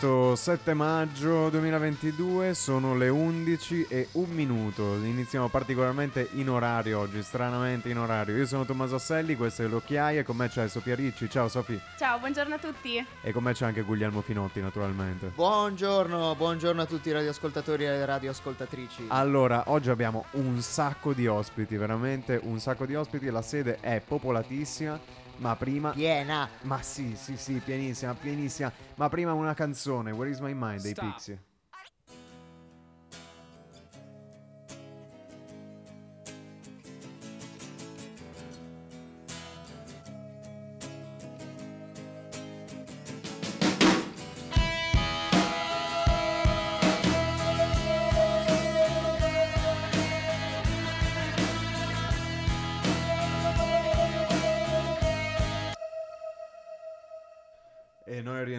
Sabato 7 maggio 2022 sono le 11 e un minuto. Iniziamo particolarmente in orario oggi, stranamente in orario. Io sono Tommaso Asselli, questo è l'Occhiaia e con me c'è Sofia Ricci. Ciao Sofia. Ciao, buongiorno a tutti. E con me c'è anche Guglielmo Finotti, naturalmente. Buongiorno, buongiorno a tutti i radioascoltatori e radioascoltatrici. Allora, oggi abbiamo un sacco di ospiti, veramente un sacco di ospiti. La sede è popolatissima. Ma prima. Piena! Ma sì, sì, sì, pienissima, pienissima. Ma prima una canzone, Where is my mind dei. Pixie.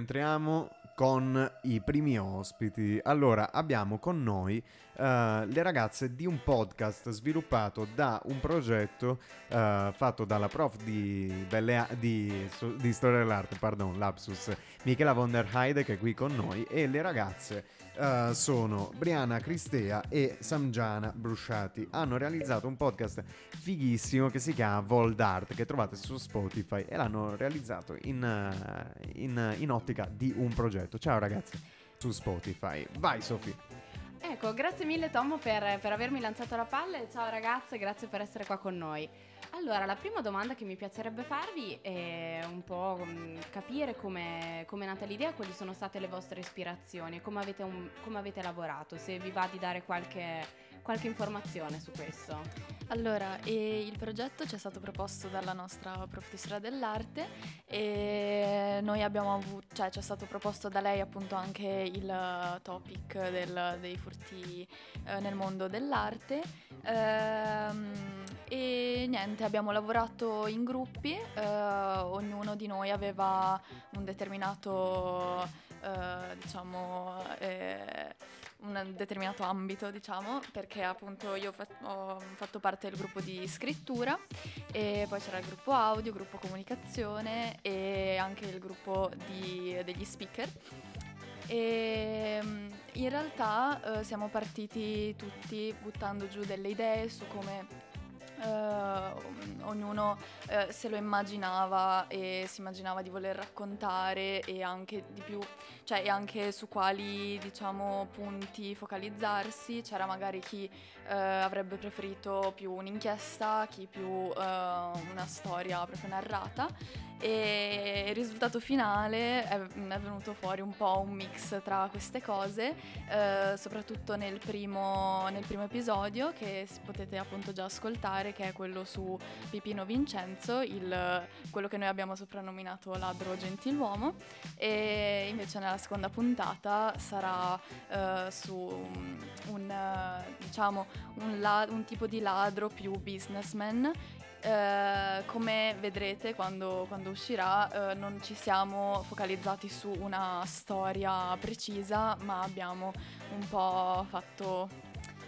Rientriamo con i primi ospiti. Allora, abbiamo con noi eh, le ragazze di un podcast sviluppato da un progetto eh, fatto dalla prof di, Belle A- di, di Storia dell'Arte, pardon, lapsus, Michela von der Heide che è qui con noi e le ragazze eh, sono Briana Cristea e Samgiana Brusciati. Hanno realizzato un podcast fighissimo che si chiama Vold Art che trovate su Spotify e l'hanno realizzato in, eh, in- in ottica di un progetto. Ciao ragazzi, su Spotify. Vai Sofì. Ecco, grazie mille Tom per, per avermi lanciato la palla e ciao ragazze, grazie per essere qua con noi. Allora, la prima domanda che mi piacerebbe farvi è un po' mm, capire come è nata l'idea, quali sono state le vostre ispirazioni come avete, un- come avete lavorato, se vi va di dare qualche, qualche informazione su questo. Allora, e il progetto ci è stato proposto dalla nostra prof di storia dell'arte e noi abbiamo avuto, cioè ci è stato proposto da lei appunto anche il eh, topic del- dei furti eh, nel mondo dell'arte Ehm, e niente, abbiamo lavorato in gruppi, eh, ognuno di noi aveva un determinato, eh, diciamo, eh, un determinato ambito, diciamo, perché appunto io ho fa- ho fatto parte del gruppo di scrittura e poi c'era il gruppo audio, gruppo comunicazione e anche il gruppo di- degli speaker. E mm, in realtà eh, siamo partiti tutti buttando giù delle idee su come eh, ognuno eh, se lo immaginava e si immaginava di voler raccontare e anche di più, cioè anche su quali diciamo punti focalizzarsi. C'era magari chi eh, avrebbe preferito più un'inchiesta, chi più eh, una storia proprio narrata. E il risultato finale è, è venuto fuori un po' un mix tra queste cose, eh, soprattutto nel primo, nel primo episodio che potete appunto già ascoltare, che è quello su Pipino Vincenzo, il- quello che noi abbiamo soprannominato ladro gentiluomo, e invece nella seconda puntata sarà eh, su un, eh, diciamo, un, la- un tipo di ladro più businessman eh, come vedrete quando, quando uscirà eh, non ci siamo focalizzati su una storia precisa ma abbiamo un po' fatto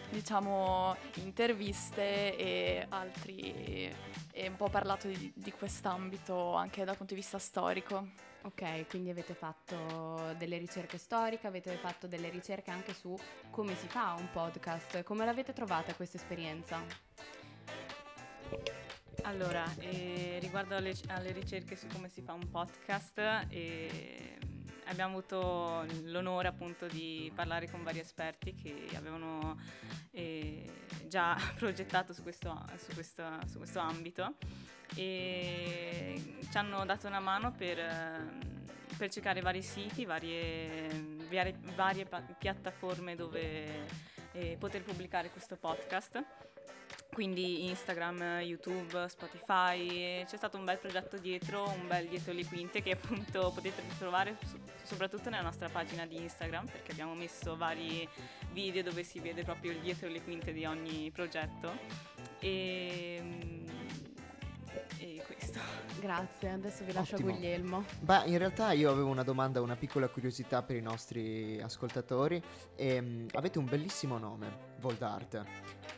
diciamo interviste e altri e un po' parlato di, di quest'ambito anche dal punto di vista storico. Ok, quindi avete fatto delle ricerche storiche, avete fatto delle ricerche anche su come si fa un podcast, come l'avete trovata questa esperienza? Allora, eh, riguardo alle, alle ricerche su come si fa un podcast, eh, abbiamo avuto l'onore appunto di parlare con vari esperti che avevano eh, già progettato su questo, su questo- su questo ambito e ci hanno dato una mano per, ehm, per cercare vari siti, varie, varie, varie piattaforme dove eh, poter pubblicare questo podcast. Quindi Instagram, YouTube, Spotify, c'è stato un bel progetto dietro, un bel dietro le quinte che appunto potete trovare so- soprattutto nella nostra pagina di Instagram perché abbiamo messo vari video dove si vede proprio il dietro le quinte di ogni progetto. E, e questo. Grazie, adesso vi lascio Ottimo. a Guglielmo. Beh, in realtà io avevo una domanda, una piccola curiosità per i nostri ascoltatori. Ehm, avete un bellissimo nome, Voldart.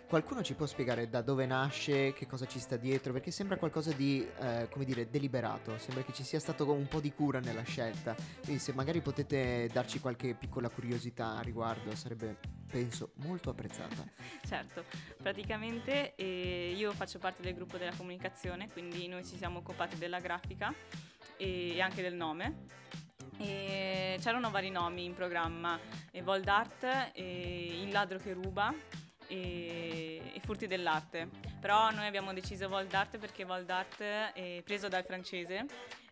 Qualcuno ci può spiegare da dove nasce, che cosa ci sta dietro? Perché sembra qualcosa di, eh, come dire, deliberato. Sembra che ci sia stato un po' di cura nella scelta. Quindi se magari potete darci qualche piccola curiosità a riguardo, sarebbe, penso, molto apprezzata. Certo, praticamente eh, io faccio parte del gruppo della comunicazione, quindi noi ci siamo occupati della grafica e anche del nome. E c'erano vari nomi in programma, e Voldart, e Il ladro che ruba e, e Furti dell'arte. Però noi abbiamo deciso Voldart perché Voldart è preso dal francese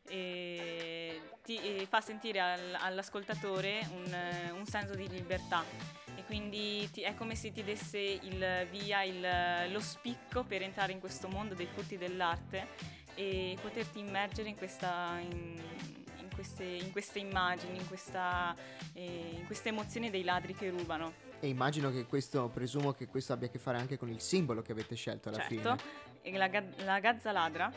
e ti e fa sentire al- all'ascoltatore un, eh, un senso di libertà e quindi ti- è come se ti desse il via, il- lo spicco per entrare in questo mondo dei frutti dell'arte e poterti immergere in, questa, in queste, in queste immagini, in, questa, eh, in queste emozioni dei ladri che rubano. E immagino che questo, presumo che questo abbia a che fare anche con il simbolo che avete scelto alla certo, fine. la, ga- la gazza ladra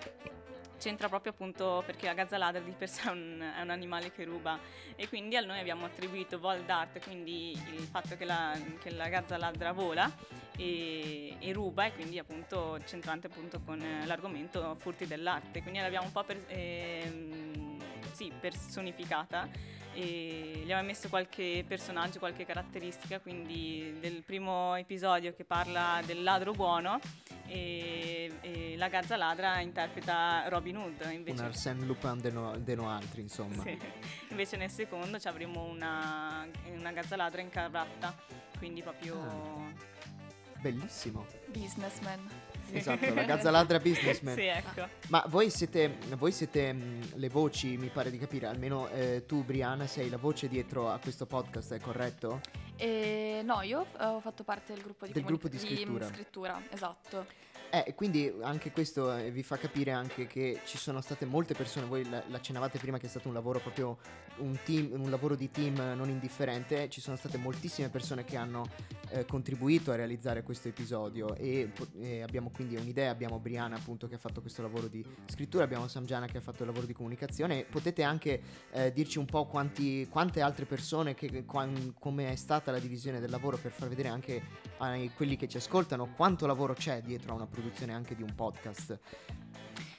c'entra proprio appunto perché la gazza ladra di per sé è un, è un animale che ruba e quindi a noi abbiamo attribuito vol d'arte, quindi il fatto che la, che la gazza ladra vola e, e ruba e quindi appunto centrante appunto con l'argomento furti dell'arte, quindi l'abbiamo un po' per, ehm, sì, personificata e gli abbiamo messo qualche personaggio, qualche caratteristica, quindi del primo episodio che parla del ladro buono e, e la gazza ladra interpreta Robin Hood. Invece, Un Arsène Lupin de, no, de no altri, insomma. sì. Invece nel secondo ci avremo una, una gazza ladra in cravatta, quindi proprio... Ah. Bellissimo. Businessman. Sì. Esatto, la gazza ladra businessman. sì, ecco. Ma voi siete, voi siete mh, le voci, mi pare di capire, almeno eh, tu Brianna sei la voce dietro a questo podcast, è corretto? E no, io eh, ho fatto parte del gruppo di, Del comuni- gruppo di scrittura. scrittura, esatto. Eh, quindi anche questo eh, vi fa capire anche che ci sono state molte persone, voi la- l'accennavate prima che è stato un lavoro proprio, un team, un lavoro di team non indifferente, ci sono state moltissime persone che hanno eh, contribuito a realizzare questo episodio e, e abbiamo quindi un'idea, abbiamo Brianna appunto che ha fatto questo lavoro di scrittura, abbiamo Samgiana che ha fatto il lavoro di comunicazione, potete anche eh, dirci un po' quanti, quante altre persone, che, quan- come è stata la divisione del lavoro per far vedere anche ai quelli che ci ascoltano quanto lavoro c'è dietro a una produzione anche di un podcast.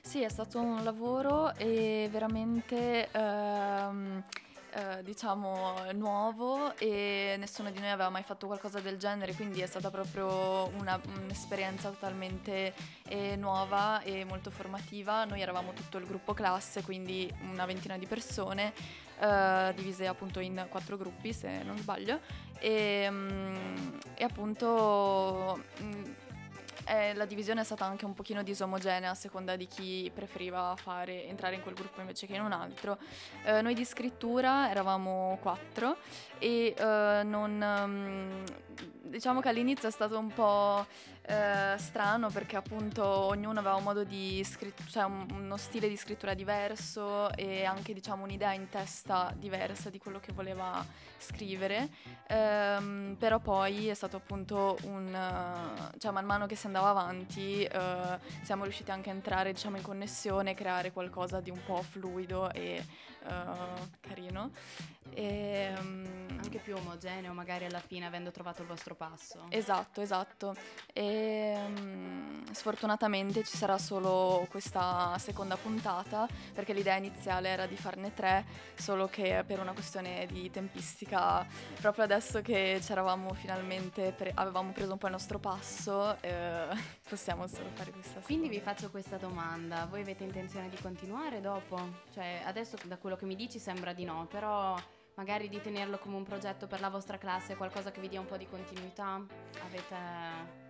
Sì, è stato un lavoro e veramente ehm, eh, diciamo nuovo e nessuno di noi aveva mai fatto qualcosa del genere, quindi è stata proprio una- un'esperienza totalmente eh, nuova e molto formativa. Noi eravamo tutto il gruppo classe, quindi una ventina di persone, eh, divise appunto in quattro gruppi se non sbaglio, e, mm, e appunto... mm, eh, la divisione è stata anche un pochino disomogenea a seconda di chi preferiva fare, entrare in quel gruppo invece che in un altro. Eh, noi di scrittura eravamo quattro e eh, non... ehm, diciamo che all'inizio è stato un po' eh, strano perché appunto ognuno aveva un modo di scrittura, cioè un- uno stile di scrittura diverso e anche diciamo un'idea in testa diversa di quello che voleva scrivere. Ehm, però poi è stato appunto un... cioè man mano che si andava avanti eh, siamo riusciti anche a entrare diciamo in connessione, creare qualcosa di un po' fluido e eh, carino. E, mm, Anche più omogeneo, magari alla fine, avendo trovato il vostro passo. Esatto, esatto. E mm, sfortunatamente ci sarà solo questa seconda puntata perché l'idea iniziale era di farne tre, solo che per una questione di tempistica, proprio adesso che ci eravamo finalmente, pre- avevamo preso un po' il nostro passo, eh, possiamo solo fare questa Quindi vi seconda. faccio questa domanda, voi avete intenzione di continuare dopo? Cioè adesso da quello che mi dici sembra di no, però magari di tenerlo come un progetto per la vostra classe, qualcosa che vi dia un po' di continuità? Avete...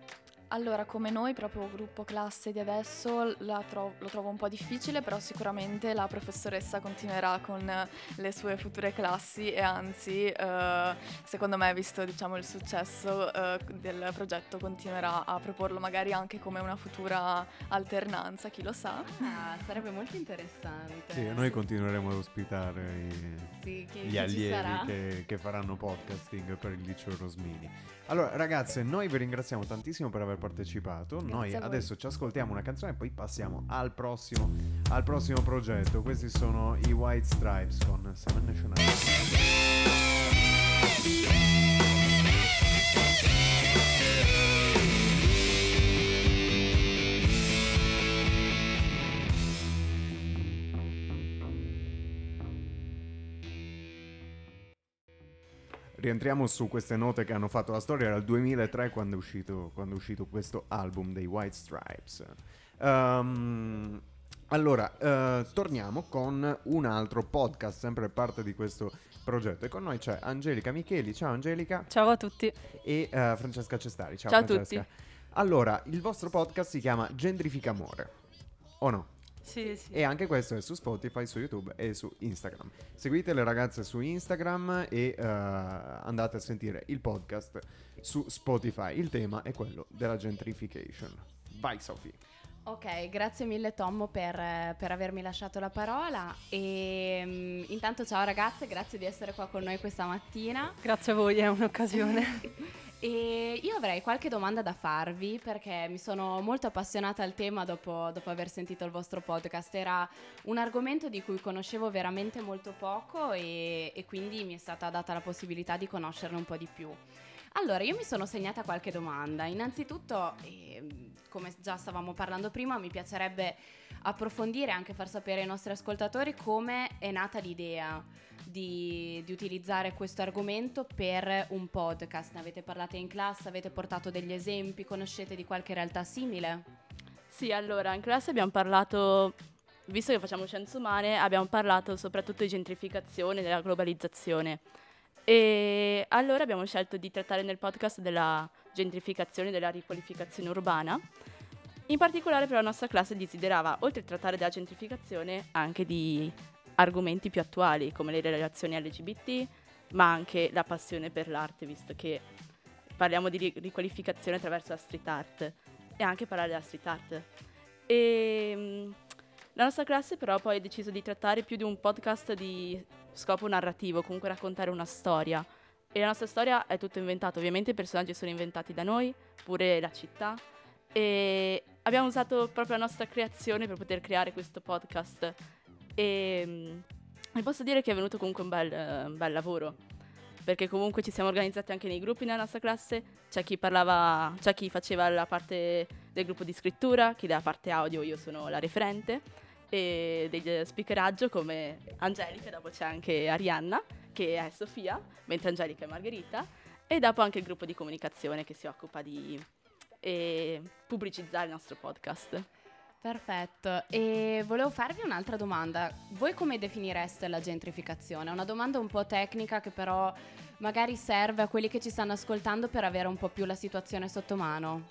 Allora, come noi, proprio gruppo classe di adesso, la tro- lo trovo un po' difficile, però sicuramente la professoressa continuerà con le sue future classi e anzi, eh, secondo me, visto diciamo, il successo eh, del progetto, continuerà a proporlo magari anche come una futura alternanza, chi lo sa. Ah, sarebbe molto interessante. Sì, noi continueremo ad ospitare i- Sì, chi, gli allievi che, che faranno podcasting per il liceo Rosmini. Allora, ragazze, noi vi ringraziamo tantissimo per aver partecipato. Grazie Noi adesso ci ascoltiamo una canzone e poi passiamo al prossimo, al prossimo progetto. Questi sono i White Stripes con Seven Nation Rientriamo su queste note che hanno fatto la storia. Era il 2003 quando è uscito, quando è uscito questo album dei White Stripes. Ehm, allora, eh, torniamo con un altro podcast, sempre parte di questo progetto. E con noi c'è Angelica Micheli. Ciao Angelica. Ciao a tutti. E eh, Francesca Cestari. Ciao, Ciao a Francesca. Allora, il vostro podcast si chiama Gentrifica Amore. O no? Sì, sì. E anche questo è su Spotify, su YouTube e su Instagram. Seguite le ragazze su Instagram e eh, andate a sentire il podcast su Spotify. Il tema è quello della gentrification. Vai Sofì. Ok, grazie mille Tommo per, per avermi lasciato la parola e mm, intanto ciao ragazze, grazie di essere qua con noi questa mattina. Grazie a voi, è un'occasione. E io avrei qualche domanda da farvi perché mi sono molto appassionata al tema dopo, dopo aver sentito il vostro podcast. Era un argomento di cui conoscevo veramente molto poco e, e quindi mi è stata data la possibilità di conoscerne un po' di più. Allora, io mi sono segnata qualche domanda. Innanzitutto, ehm, come già stavamo parlando prima, mi piacerebbe approfondire e anche far sapere ai nostri ascoltatori come è nata l'idea di, di utilizzare questo argomento per un podcast. Ne avete parlato in classe, avete portato degli esempi, conoscete di qualche realtà simile? Sì, allora in classe abbiamo parlato, visto che facciamo scienze umane, abbiamo parlato soprattutto di gentrificazione, della globalizzazione. E allora abbiamo scelto di trattare nel podcast della gentrificazione, della riqualificazione urbana. In particolare però la nostra classe desiderava, oltre a trattare della gentrificazione, anche di argomenti più attuali, come le relazioni LGBT, ma anche la passione per l'arte, visto che parliamo di ri- riqualificazione attraverso la street art e anche parlare della street art. E mm, la nostra classe però poi ha deciso di trattare più di un podcast di scopo narrativo, comunque raccontare una storia. E la nostra storia è tutto inventato, ovviamente i personaggi sono inventati da noi, pure la città. E abbiamo usato proprio la nostra creazione per poter creare questo podcast. E mm, vi posso dire che è venuto comunque un bel, un bel lavoro perché comunque ci siamo organizzati anche nei gruppi nella nostra classe, c'è chi parlava, c'è chi faceva la parte del gruppo di scrittura, chi della parte audio, io sono la referente, e del speakeraggio come Angelica, dopo c'è anche Arianna, che è Sofia, mentre Angelica è Margherita, e dopo anche il gruppo di comunicazione che si occupa di eh, pubblicizzare il nostro podcast. Perfetto, e volevo farvi un'altra domanda. Voi come definireste la gentrificazione? È una domanda un po' tecnica che però magari serve a quelli che ci stanno ascoltando per avere un po' più la situazione sotto mano.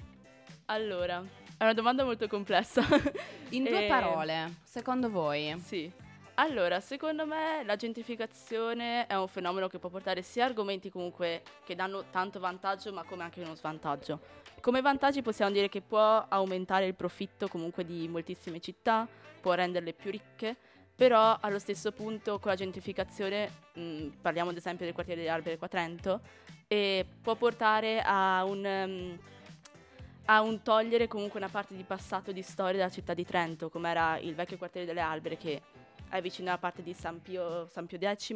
Allora, è una domanda molto complessa. In due Eh, parole, secondo voi? Sì. Allora, secondo me la gentrificazione è un fenomeno che può portare sia argomenti comunque che danno tanto vantaggio, ma come anche uno svantaggio. Come vantaggi possiamo dire che può aumentare il profitto comunque di moltissime città, può renderle più ricche, però allo stesso punto con la gentrificazione, mh, parliamo ad esempio del quartiere delle Albere qua a Trento, e può portare a un, ehm, a un togliere comunque una parte di passato di storia della città di Trento, come era il vecchio quartiere delle Albere che è vicino alla parte di San Pio, San Pio X,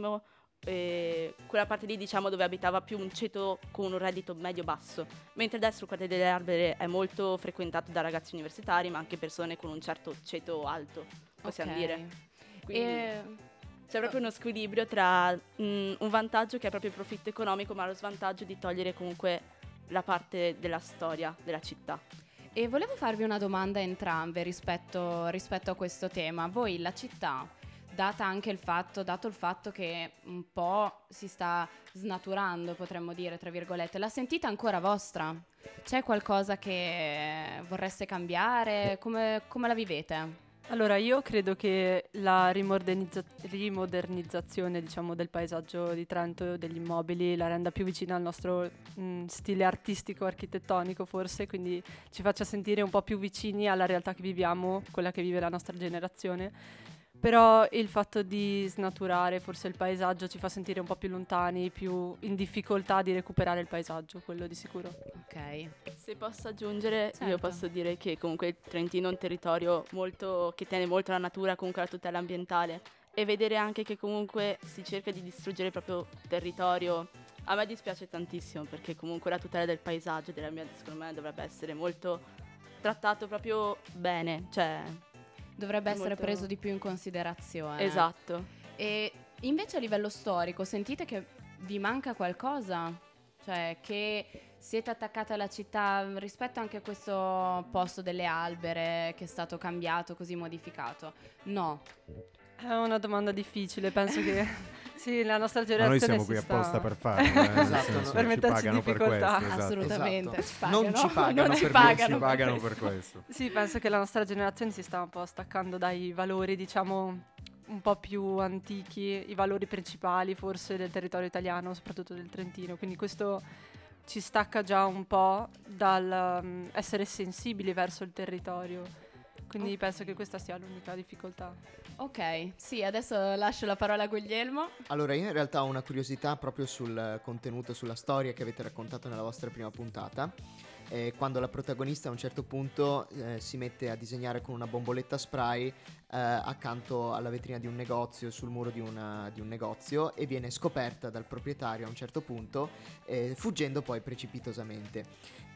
quella parte lì diciamo dove abitava più un ceto con un reddito medio-basso, mentre adesso il quartiere delle Albere è molto frequentato da ragazzi universitari, ma anche persone con un certo ceto alto, possiamo Ok. dire. Quindi E- c'è proprio uno squilibrio tra mm, un vantaggio che è proprio il profitto economico, ma lo svantaggio di togliere comunque la parte della storia della città. E volevo farvi una domanda a entrambe rispetto, rispetto a questo tema. Voi la città, data anche il fatto, dato il fatto che un po' si sta snaturando, potremmo dire, tra virgolette, la sentite ancora vostra? C'è qualcosa che vorreste cambiare? Come, come la vivete? Allora, io credo che la rimodernizza- rimodernizzazione diciamo, del paesaggio di Trento, degli immobili, la renda più vicina al nostro mh, stile artistico, architettonico forse, quindi ci faccia sentire un po' più vicini alla realtà che viviamo, quella che vive la nostra generazione. Però il fatto di snaturare forse il paesaggio ci fa sentire un po' più lontani, più in difficoltà di recuperare il paesaggio, quello di sicuro. Ok. Se posso aggiungere, Certo. io posso dire che comunque il Trentino è un territorio molto, che tiene molto alla natura, comunque alla tutela ambientale. E vedere anche che comunque si cerca di distruggere il proprio territorio, a me dispiace tantissimo perché comunque la tutela del paesaggio e dell'ambiente secondo me dovrebbe essere molto trattato proprio bene, cioè Dovrebbe essere Molto- preso di più in considerazione. esatto. E invece a livello storico, sentite che vi manca qualcosa? Cioè, che siete attaccate alla città rispetto anche a questo posto delle albere che è stato cambiato, così modificato? No. È una domanda difficile, penso che sì, la nostra Ma generazione noi siamo si qui sta- apposta per farlo, eh, Esatto, senso, per ci metterci pagano in per difficoltà. questo, esatto. Assolutamente. Esatto. Ci pagano. Non ci pagano Non ci per pagano, Ci per pagano questo. per questo. Sì, penso che la nostra generazione si sta un po' staccando dai valori, diciamo, un po' più antichi, i valori principali forse del territorio italiano, soprattutto del Trentino. Quindi questo ci stacca già un po' dal mm, essere sensibili verso il territorio. Quindi Ok. penso che questa sia l'unica difficoltà. Ok, sì, adesso lascio la parola a Guglielmo. Allora, io in realtà ho una curiosità proprio sul contenuto, sulla storia che avete raccontato nella vostra prima puntata. Eh, quando la protagonista a un certo punto eh, si mette a disegnare con una bomboletta spray eh, accanto alla vetrina di un negozio, sul muro di, una- di un negozio e viene scoperta dal proprietario a un certo punto, eh, fuggendo poi precipitosamente.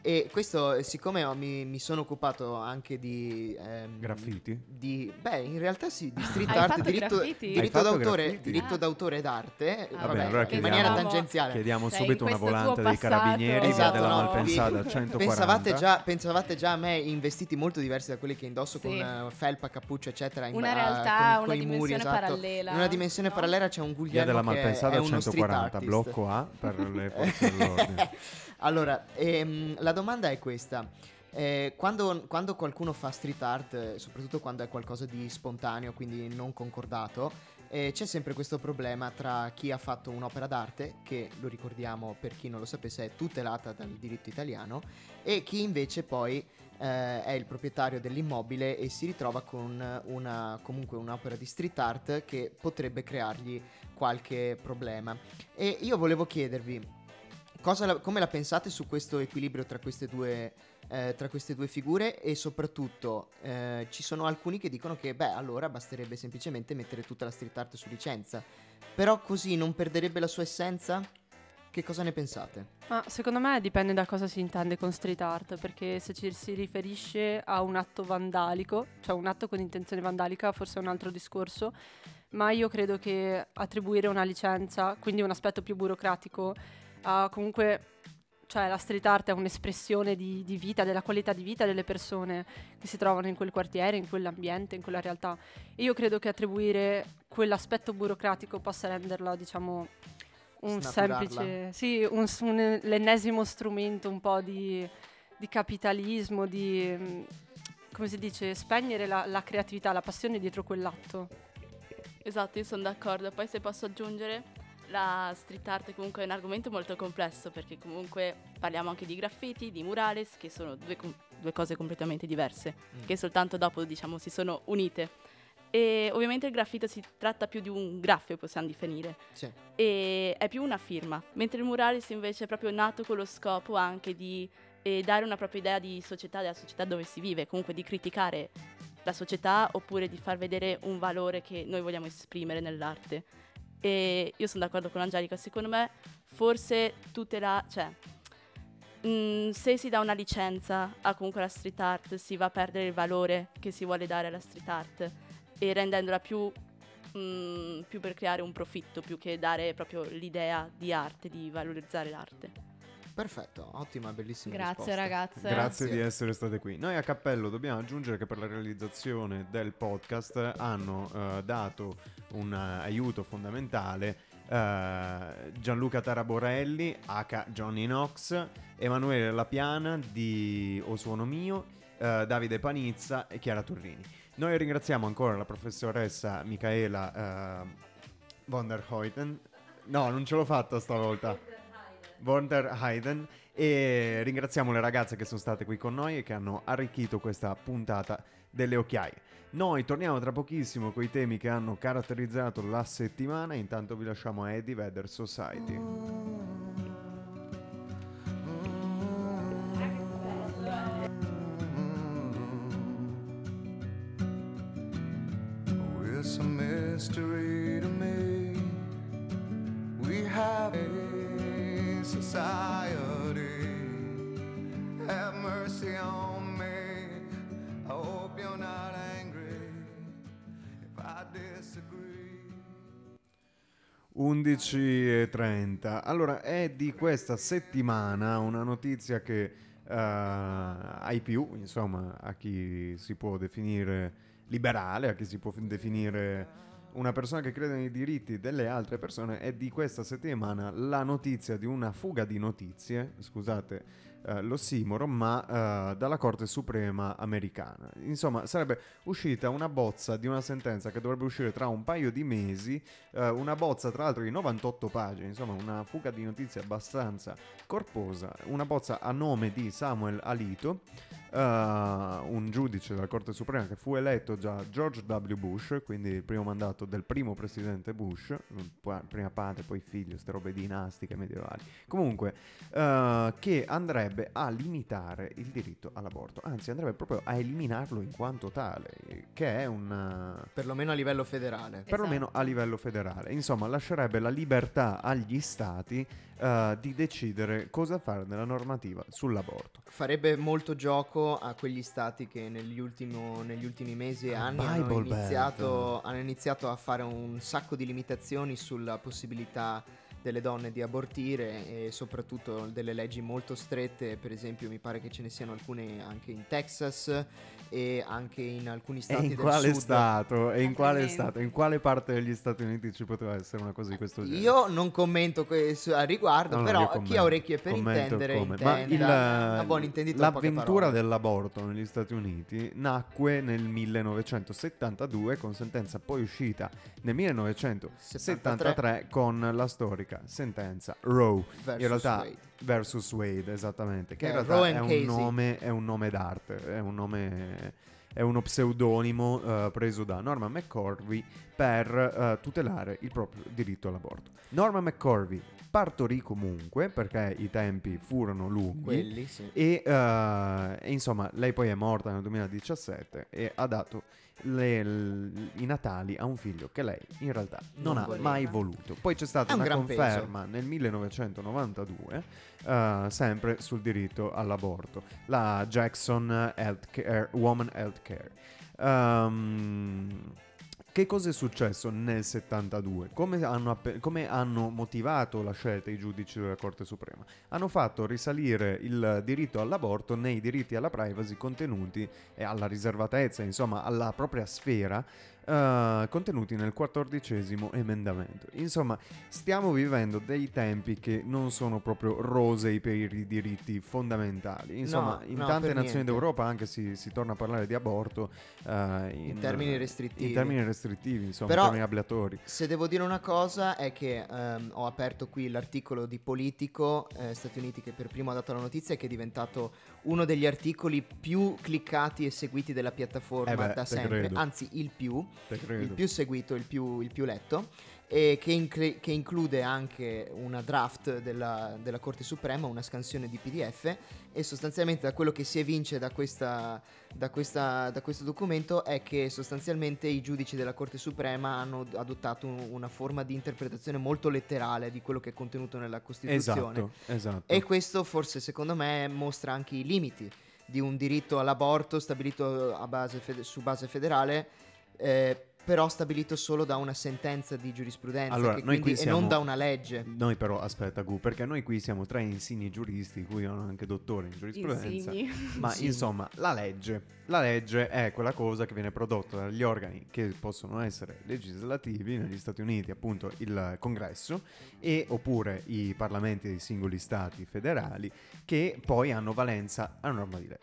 E questo, siccome ho- mi, mi sono occupato anche di... ehm, Graffiti? Di, beh, in realtà sì, di street Hai art, fatto diritto, diritto d'autore, graffiti? diritto Ah. d'autore ed arte, Ah, vabbè, allora in chiediamo- maniera tangenziale. Chiediamo Cioè, subito una volante dei carabinieri, via Esatto, della no, Malpensata vi- 140. Pensavate già, pensavate già a me in vestiti molto diversi da quelli che indosso Sì. con eh, felpa, cappuccio, eccetera. in Una ba- realtà, con i- una con i muri, dimensione esatto. parallela. In una dimensione no? parallela c'è un Via Guglielmo della che è Malpensata uno street 140, artist. blocco A per le forze dell'ordine. Allora, ehm, la domanda è questa. Eh, quando, quando qualcuno fa street art, eh, soprattutto quando è qualcosa di spontaneo, quindi non concordato, eh, c'è sempre questo problema tra chi ha fatto un'opera d'arte, che lo ricordiamo per chi non lo sapesse è tutelata dal diritto italiano, e chi invece poi eh, è il proprietario dell'immobile e si ritrova con una, comunque un'opera di street art che potrebbe creargli qualche problema. E io volevo chiedervi, la- come la pensate su questo equilibrio tra queste due, eh, tra queste due figure e soprattutto eh, ci sono alcuni che dicono che beh allora basterebbe semplicemente mettere tutta la street art su licenza, però così non perderebbe la sua essenza? Che cosa ne pensate? Ma secondo me dipende da cosa si intende con street art, perché se ci si riferisce a un atto vandalico, cioè un atto con intenzione vandalica, forse è un altro discorso, ma io credo che attribuire una licenza, quindi un aspetto più burocratico, a comunque, cioè la street art è un'espressione di, di vita, della qualità di vita delle persone che si trovano in quel quartiere, in quell'ambiente, in quella realtà. E io credo che attribuire quell'aspetto burocratico possa renderla, diciamo, un Snaturarla. semplice, sì, un, un- l'ennesimo strumento un po' di, di capitalismo, di, mm, come si dice, spegnere la, la creatività, la passione dietro quell'atto. Esatto, io sono d'accordo. Poi se posso aggiungere, la street art comunque è un argomento molto complesso perché comunque parliamo anche di graffiti, di murales, che sono due, com- due cose completamente diverse, Mm. che soltanto dopo diciamo si sono unite. E ovviamente il graffito si tratta più di un graffio, possiamo definire, Sì. e è più una firma, mentre il murales invece è proprio nato con lo scopo anche di eh, dare una propria idea di società, della società dove si vive, comunque di criticare la società oppure di far vedere un valore che noi vogliamo esprimere nell'arte. E io sono d'accordo con Angelica, secondo me forse tutela, cioè mm, se si dà una licenza a comunque la street art si va a perdere il valore che si vuole dare alla street art e rendendola più, mm, più per creare un profitto più che dare proprio l'idea di arte, di valorizzare l'arte. Perfetto, ottima, bellissima Grazie risposta. ragazze. Grazie Grazie. di essere state qui. Noi a Cappello dobbiamo aggiungere che per la realizzazione del podcast hanno eh, dato un eh, aiuto fondamentale eh, Gianluca Taraborelli, H. Johnny Knox, Emanuele Lapiana di O Suono Mio, eh, Davide Panizza e Chiara Turrini. Noi ringraziamo ancora la professoressa Michaela eh, von der Heuten. No, non ce l'ho fatta stavolta. Von der Heiden e ringraziamo le ragazze che sono state qui con noi e che hanno arricchito questa puntata delle occhiaie. Noi torniamo tra pochissimo con i temi che hanno caratterizzato la settimana, intanto vi lasciamo a Eddie Vedder Society. It's a mystery to me. We have society. Have mercy on me. I hope you're not angry if I disagree. 11.30. Allora, è di questa settimana una notizia che eh, ai più, insomma, a chi si può definire liberale, a chi si può definire una persona che crede nei diritti delle altre persone, è di questa settimana la notizia di una fuga di notizie, scusate eh, l'ossimoro, ma eh, dalla Corte Suprema americana. Insomma, sarebbe uscita una bozza di una sentenza che dovrebbe uscire tra un paio di mesi, eh, una bozza tra l'altro di 98 pagine, insomma una fuga di notizie abbastanza corposa, una bozza a nome di Samuel Alito, eh, un giudice della Corte Suprema che fu eletto già George W. Bush, quindi il primo mandato del primo presidente Bush, poi- prima padre, poi figlio, queste robe dinastiche medievali. Comunque, eh, che andrebbe a limitare il diritto all'aborto, anzi andrebbe proprio a eliminarlo in quanto tale, che è un... eh, Perlomeno a livello federale. perlomeno a livello federale. Insomma, lascerebbe la libertà agli stati eh, di decidere cosa fare nella normativa sull'aborto. Farebbe molto gioco a quegli stati che negli, ultimo- negli ultimi mesi e anni hanno iniziato, hanno iniziato a fare un sacco di limitazioni sulla possibilità delle donne di abortire e soprattutto delle leggi molto strette, per esempio mi pare che ce ne siano alcune anche in Texas e anche in alcuni E stati in del quale sud. stato? E in quale stato? In quale parte degli Stati Uniti ci poteva essere una cosa di questo genere? Io non commento questo al riguardo, No, però chi commento, ha orecchie per commento intendere come. Ma intenda. il- l'avventura dell'aborto negli Stati Uniti nacque nel 1972 con sentenza poi uscita nel 1973 con la storica sentenza. Roe. Versus in realtà Wade. versus Wade esattamente. Che in Eh, realtà Roe è un, nome, è un nome d'arte è un nome è uno pseudonimo eh, preso da Norman McCorvey per eh, tutelare il proprio diritto all'aborto. Norman McCorvey partorì comunque perché i tempi furono lunghi Quelli, sì. e, eh, e insomma lei poi è morta nel 2017 e ha dato le- l- i natali a un figlio che lei in realtà non, Non ha voleva. mai voluto. Poi c'è stata un una gran peso. conferma nel 1992 eh, sempre sul diritto all'aborto, la Jackson Healthcare, Woman Healthcare. Ehm, che cosa è successo nel 72? Come hanno, appe- come hanno motivato la scelta i giudici della Corte Suprema? Hanno fatto risalire il diritto all'aborto nei diritti alla privacy contenuti e alla riservatezza, insomma, alla propria sfera eh, contenuti nel quattordicesimo emendamento. Insomma, stiamo vivendo dei tempi che non sono proprio rosei per i diritti fondamentali. Insomma, No, in no, tante nazioni niente. d'Europa anche si, si torna a parlare di aborto eh, in, termini restrittivi. In termini restrittivi, insomma, Però- in termini ablatori. Se devo dire una cosa è che ehm, ho aperto qui l'articolo di Politico eh, Stati Uniti che per primo ha dato la notizia e che è diventato uno degli articoli più cliccati e seguiti della piattaforma Eh beh, da sempre, credo. anzi il più, il più seguito, il più, il più letto e che, incre- che include anche una draft della, della Corte Suprema, una scansione di PDF e sostanzialmente da quello che si evince da, questa, da, questa- da questo documento è che sostanzialmente i giudici della Corte Suprema hanno adottato un- una forma di interpretazione molto letterale di quello che è contenuto nella Costituzione. Esatto, esatto. E questo forse secondo me mostra anche i limiti di un diritto all'aborto stabilito a base fede- su base federale, eh, però stabilito solo da una sentenza di giurisprudenza Allora, quindi- qui e non siamo- da una legge. Noi però, aspetta Gu, perché noi qui siamo tre insigni giuristi, cui sono anche dottore in giurisprudenza. Insigni. Ma Sì. insomma, la legge. La legge è quella cosa che viene prodotta dagli organi che possono essere legislativi, negli Stati Uniti appunto il congresso, e oppure i parlamenti dei singoli stati federali, che poi hanno valenza a norma di legge.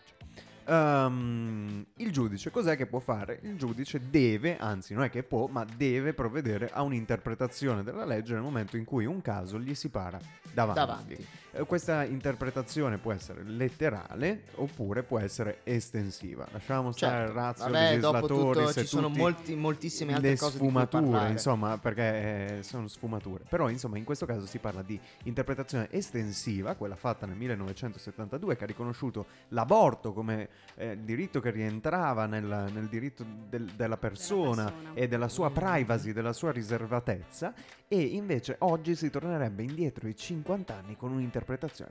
Ehm, il giudice cos'è che può fare? Il giudice deve, anzi non è che può, ma deve provvedere a un'interpretazione della legge nel momento in cui un caso gli si para davanti. Davanti. Eh, Questa interpretazione può essere letterale oppure può essere estensiva. Lasciamo stare il Certo. razio Vabbè, dopo legislatori tutto se ci sono molti- moltissime altre le cose di cui sfumature, parlare. insomma, perché eh, sono sfumature. Però, insomma, in questo caso si parla di interpretazione estensiva, quella fatta nel 1972, che ha riconosciuto l'aborto come eh, diritto che rientrava nel, nel diritto del- della, persona persona. e della sua privacy, della sua riservatezza. E invece oggi si tornerebbe indietro i 50 anni con un'interpretazione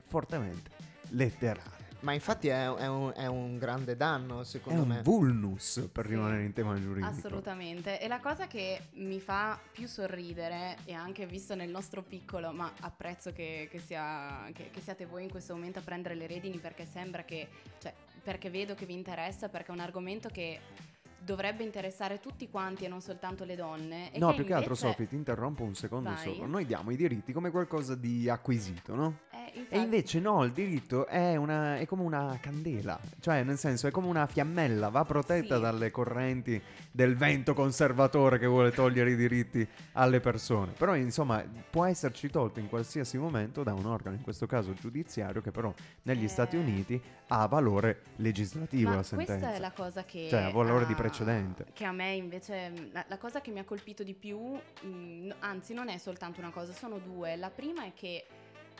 fortemente letterale. Ma infatti è, è un, è un grande danno, È secondo un me. vulnus per Sì. rimanere in tema giuridico. Assolutamente. E la cosa che mi fa più sorridere, e anche visto nel nostro piccolo, ma apprezzo che, che sia- che- che siate voi in questo momento a prendere le redini perché sembra che, cioè, perché vedo che vi interessa, perché è un argomento che dovrebbe interessare tutti quanti e non soltanto le donne. E No, che più che altro, Sofì, ti interrompo un secondo Vai. solo. Noi diamo i diritti come qualcosa di acquisito, no? Eh, E infatti- invece no, il diritto è, una, è come una candela, cioè nel senso è come una fiammella, va protetta Sì. dalle correnti del vento conservatore che vuole togliere i diritti alle persone. Però insomma può esserci tolto in qualsiasi momento da un organo, in questo caso giudiziario, che però negli Eh. Stati Uniti ha valore legislativo Ma la sentenza. questa è la cosa che Cioè, ha valore di ha- precedente. Che a me invece la, la cosa che mi ha colpito di più, mh, no- anzi non è soltanto una cosa, sono due. La prima è che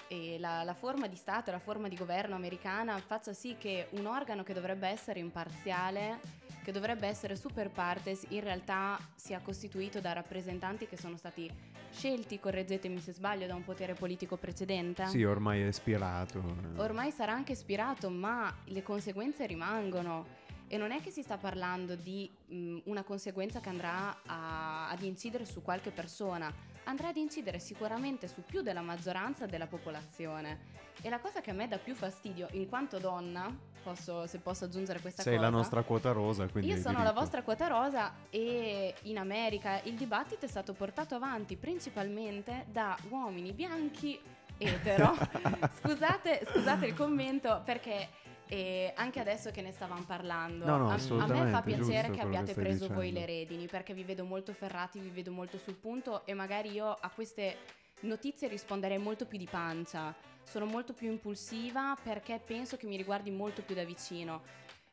eh, la, la forma di Stato la forma di governo americana faccia sì che un organo che dovrebbe essere imparziale, che dovrebbe essere super partes, in realtà sia costituito da rappresentanti che sono stati scelti, correggetemi se sbaglio, da un potere politico precedente. Sì, ormai è ispirato. Ormai sarà anche ispirato, ma le conseguenze rimangono. E non è che si sta parlando di mh, una conseguenza che andrà a- ad incidere su qualche persona, andrà ad incidere sicuramente su più della maggioranza della popolazione. E la cosa che a me dà più fastidio, in quanto donna, posso- se posso aggiungere questa Sei cosa. la nostra quota rosa, quindi Io sono la diritto. vostra quota rosa e in America il dibattito è stato portato avanti principalmente da uomini bianchi etero. scusate, scusate il commento perché eh, anche adesso che ne stavamo parlando, No, no, a- a, me fa piacere che abbiate che preso voi dicendo. le redini perché vi vedo molto ferrati, vi vedo molto sul punto e magari io a queste notizie risponderei molto più di pancia. Sono molto più impulsiva perché penso che mi riguardi molto più da vicino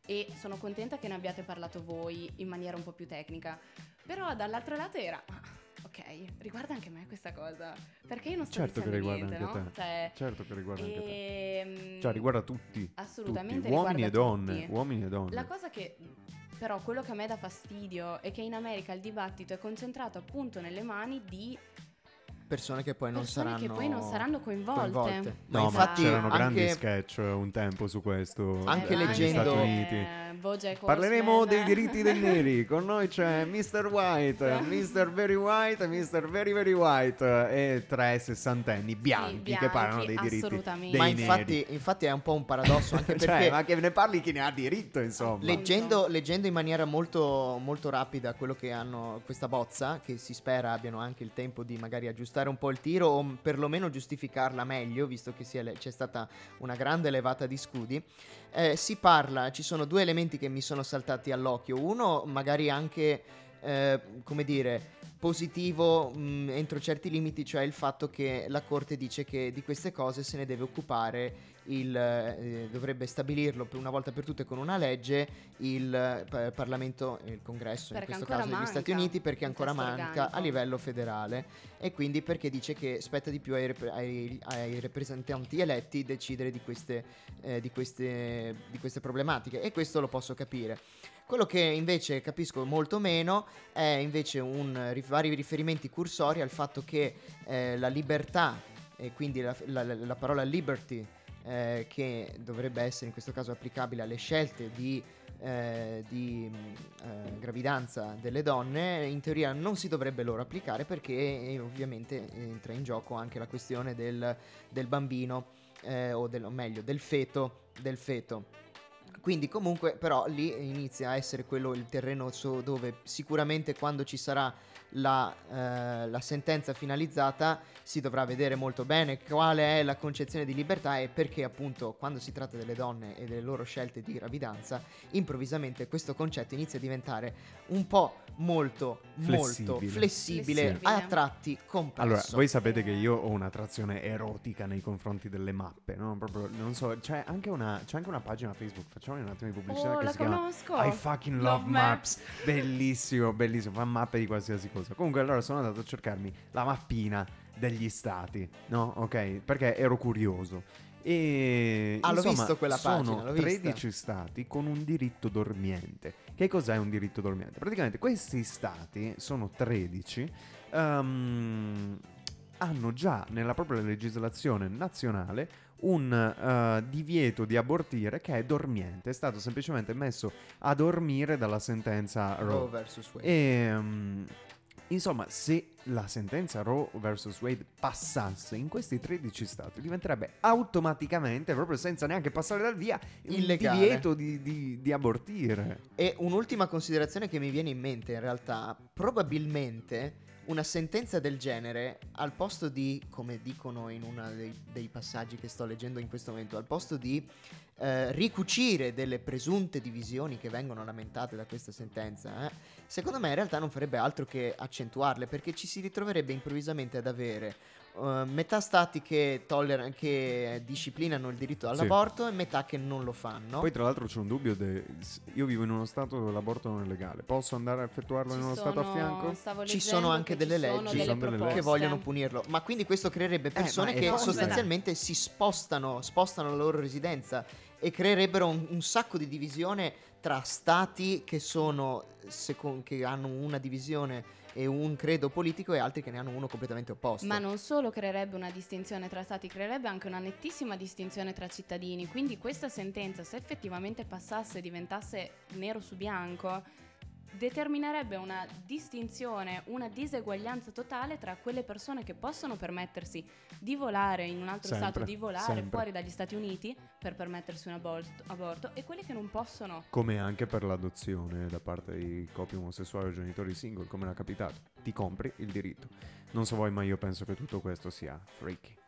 e sono contenta che ne abbiate parlato voi in maniera un po' più tecnica. Però dall'altro lato era "Ah, ok, riguarda anche me questa cosa, perché io non sto Certo che riguarda niente, anche no? te. Cioè, Certo che riguarda anche te. ehm, Cioè, riguarda tutti. assolutamente tutti, uomini e donne, tutti. uomini e donne. La cosa che però quello che a me dà fastidio è che in America il dibattito è concentrato appunto nelle mani di Persone che poi non persone saranno che poi non saranno coinvolte. Ma No, infatti ma c'erano grandi sketch un tempo su questo Anche eh, leggendo- Stati Uniti. Eh, Parleremo Horseman. dei diritti dei neri. Con noi c'è Mr. White, Mr. Very White, Mr. Very Very White e tre sessantenni bianchi, che bianchi, parlano dei diritti assolutamente. dei Ma neri. infatti, infatti è un po' un paradosso anche perché cioè, ma che ne parli chi ne ha diritto, insomma. leggendo, leggendo in maniera molto, molto rapida quello che hanno questa bozza, che si spera abbiano anche il tempo di magari aggiustare un po' il tiro o perlomeno giustificarla meglio, visto che le- c'è stata una grande levata di scudi, eh, si parla, ci sono due elementi che mi sono saltati all'occhio. Uno, magari anche, eh, come dire, positivo mh, entro certi limiti, cioè il fatto che la Corte dice che di queste cose se ne deve occupare il, eh, dovrebbe stabilirlo per una volta per tutte con una legge il eh, pa- Parlamento, il Congresso Perché in questo caso degli Stati Uniti perché ancora manca organico. a livello federale e quindi perché dice che spetta di più ai, rep- ai- ai rappresentanti eletti decidere di queste, eh, di, queste, di queste problematiche e questo lo posso capire. Quello che invece capisco molto meno è invece un, ri- vari riferimenti cursori al fatto che eh, la libertà e quindi la, la- la parola liberty eh, che dovrebbe essere in questo caso applicabile alle scelte di, eh, di, mh, eh, gravidanza delle donne, in teoria non si dovrebbe loro applicare perché eh, ovviamente entra in gioco anche la questione del, del bambino eh, o, del, o meglio del feto, del feto. Quindi comunque però lì inizia a essere quello il terreno dove sicuramente quando ci sarà la, eh, la sentenza finalizzata si dovrà vedere molto bene quale è la concezione di libertà e perché appunto quando si tratta delle donne e delle loro scelte di gravidanza, improvvisamente questo concetto inizia a diventare un po' molto, molto Flessibile. flessibile, Flessibile. a tratti complesso. Allora, voi sapete che io ho un'attrazione erotica nei confronti delle mappe, no? Proprio, non so, c'è anche una, c'è anche una pagina Facebook, facciamo un attimo di pubblicità Oh, che la si chiama conosco. I fucking love, Love maps. Maps. Bellissimo, bellissimo, fa mappe di qualsiasi cosa. Comunque allora sono andato a cercarmi la mappina degli stati, no? Ok, perché ero curioso. E Ah, insomma, visto quella pagina, sono vista. 13 stati con un diritto dormiente. Che cos'è un diritto dormiente? Praticamente questi stati sono 13 ehm, hanno già nella propria legislazione nazionale un eh, divieto di abortire che è dormiente, è stato semplicemente messo a dormire dalla sentenza Roe Roe. versus Wade. E mm, insomma, se la sentenza Roe vs. Wade passasse in questi 13 stati, diventerebbe automaticamente, proprio senza neanche passare dal via, Illegale. divieto di, di- di abortire. E un'ultima considerazione che mi viene in mente in realtà, probabilmente una sentenza del genere al posto di, come dicono in uno dei, dei passaggi che sto leggendo in questo momento, al posto di eh, ricucire delle presunte divisioni che vengono lamentate da questa sentenza, eh, secondo me in realtà non farebbe altro che accentuarle perché ci si ritroverebbe improvvisamente ad avere eh, metà stati che, tollera- che disciplinano il diritto all'aborto e metà che non lo fanno. Poi tra l'altro c'è un dubbio, de- io vivo in uno stato dove l'aborto non è legale, posso andare a effettuarlo in Ci uno stato a sono- fianco? Ci sono anche che delle sono leggi sono delle proposte. che vogliono punirlo. Ma quindi questo creerebbe persone Eh, ma è che sostanzialmente si spostano, spostano la loro residenza e creerebbero un, un sacco di divisione tra stati che sono secon- che hanno una divisione e un credo politico e altri che ne hanno uno completamente opposto. Ma non solo creerebbe una distinzione tra stati, creerebbe anche una nettissima distinzione tra cittadini. Quindi questa sentenza, se effettivamente passasse e diventasse nero su bianco, determinerebbe una distinzione, una diseguaglianza totale tra quelle persone che possono permettersi di volare in un altro Sempre, stato, di volare sempre. fuori dagli Stati Uniti per permettersi un aborto, aborto e quelle che non possono. Come anche per l'adozione da parte di coppie omosessuali o genitori single, come era capitato. Ti compri il diritto. Non so voi, ma io penso che tutto questo sia freaky.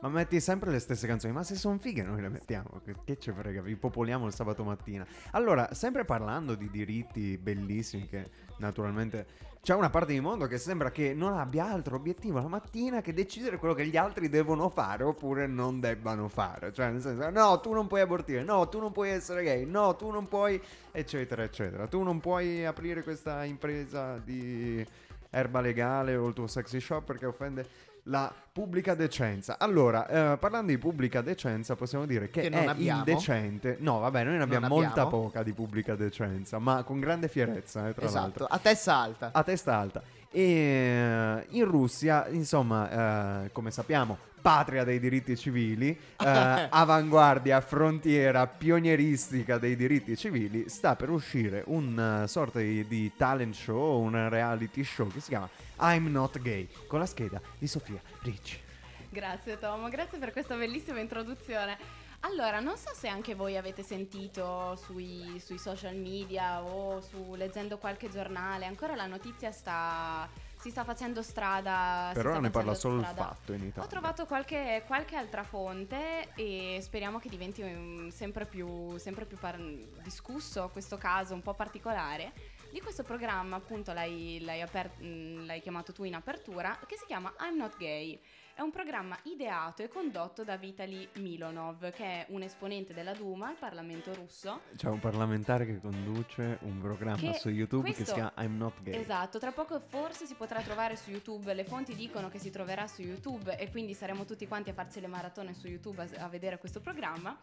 Ma metti sempre le stesse canzoni, ma se sono fighe noi le mettiamo, che, ci frega, vi popoliamo il sabato mattina. Allora, sempre parlando di diritti bellissimi che naturalmente c'è una parte di mondo che sembra che non abbia altro obiettivo la mattina che decidere quello che gli altri devono fare oppure non debbano fare. Cioè, nel senso, no, tu non puoi abortire, no, tu non puoi essere gay, no, tu non puoi, eccetera, eccetera. Tu non puoi aprire questa impresa di erba legale o il tuo sexy shop perché offende la pubblica decenza. Allora, eh, parlando di pubblica decenza, possiamo dire che, Che non è abbiamo. indecente. No, vabbè, noi ne abbiamo abbiamo. molta poca di pubblica decenza, ma con grande fierezza, eh, tra esatto, l'altro. a testa alta. A testa alta. E eh, in Russia, insomma, eh, come sappiamo, patria dei diritti civili, eh, avanguardia, frontiera pionieristica dei diritti civili, sta per uscire una sorta di, di talent show, un reality show che si chiama I'm Not Gay, con la scheda di Sofia Ricci. Grazie Tom, grazie per questa bellissima introduzione. Allora, non so se anche voi avete sentito sui, sui social media o su, leggendo qualche giornale, ancora la notizia sta, si sta facendo strada. Per ora ne parla solo il strada. fatto in Italia. Ho trovato qualche, qualche altra fonte e speriamo che diventi um, sempre più, sempre più par- discusso questo caso un po' particolare di questo programma, appunto l'hai, l'hai aper- l'hai chiamato tu in apertura, che si chiama I'm Not Gay. È un programma ideato e condotto da Vitaly Milonov, che è un esponente della Duma, il Parlamento russo. C'è un parlamentare che conduce un programma Che su YouTube che si questo- chiama I'm Not Gay. Esatto, tra poco forse si potrà trovare su YouTube, le fonti dicono che si troverà su YouTube e quindi saremo tutti quanti a farci le maratone su YouTube a, a vedere questo programma.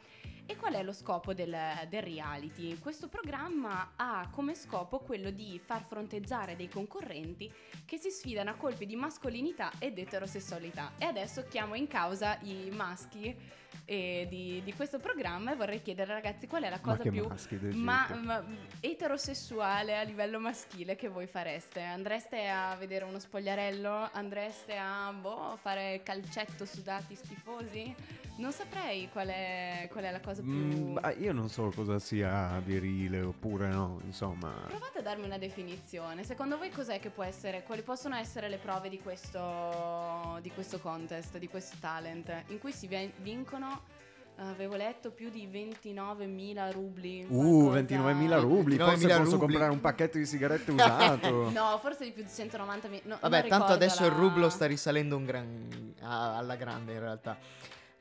E qual è lo scopo del, del reality? Questo programma ha come scopo quello di far fronteggiare dei concorrenti che si sfidano a colpi di mascolinità ed eterosessualità. E adesso chiamo in causa i maschi eh, di, di questo programma e vorrei chiedere ragazzi qual è la cosa più maschi ma, ma- eterosessuale a livello maschile che voi fareste? Andreste a vedere uno spogliarello? Andreste a boh, fare calcetto sudati schifosi? Non saprei qual è, qual è la cosa più... Mm, ma io non so cosa sia virile oppure no, insomma. Provate a darmi una definizione. Secondo voi cos'è che può essere, quali possono essere le prove di questo, di questo contest, di questo talent, in cui si vi- vincono, avevo letto, più di 29.000 rubli. Uh, qualcosa- 29.000 rubli, 29.000 forse posso rubli. comprare un pacchetto di sigarette usato. No, forse di più di 190.000. no, Vabbè, tanto adesso il la- rublo sta risalendo un gran- alla grande in realtà.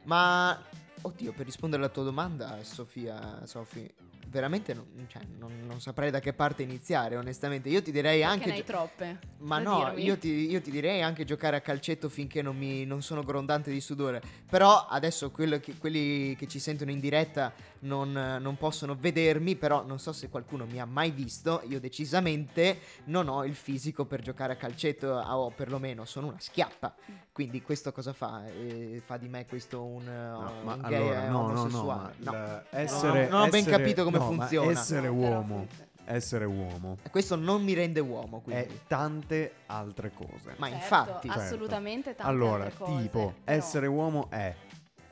Ma, oddio, per rispondere alla tua domanda, Sofia, Sofi, veramente non, cioè, non- non saprei da che parte iniziare, onestamente. Io ti direi Perché anche... ne hai troppe. Ma no, io ti, io ti direi anche giocare a calcetto finché non, mi, non sono grondante di sudore. Però adesso che- quelli che ci sentono in diretta non, non possono vedermi, però non so se qualcuno mi ha mai visto. Io decisamente non ho il fisico per giocare a calcetto, o perlomeno sono una schiappa. Quindi questo cosa fa? Eh, fa di me questo un, No, ma un gay allora, eh, no, no, no, omosessuale? ma No. il- essere, non ho ben essere- capito come no, funziona. essere uomo, essere uomo Questo non mi rende uomo, è quindi. tante altre cose. Ma Certo, infatti... Certo. assolutamente tante Allora, altre cose, tipo, però- essere uomo è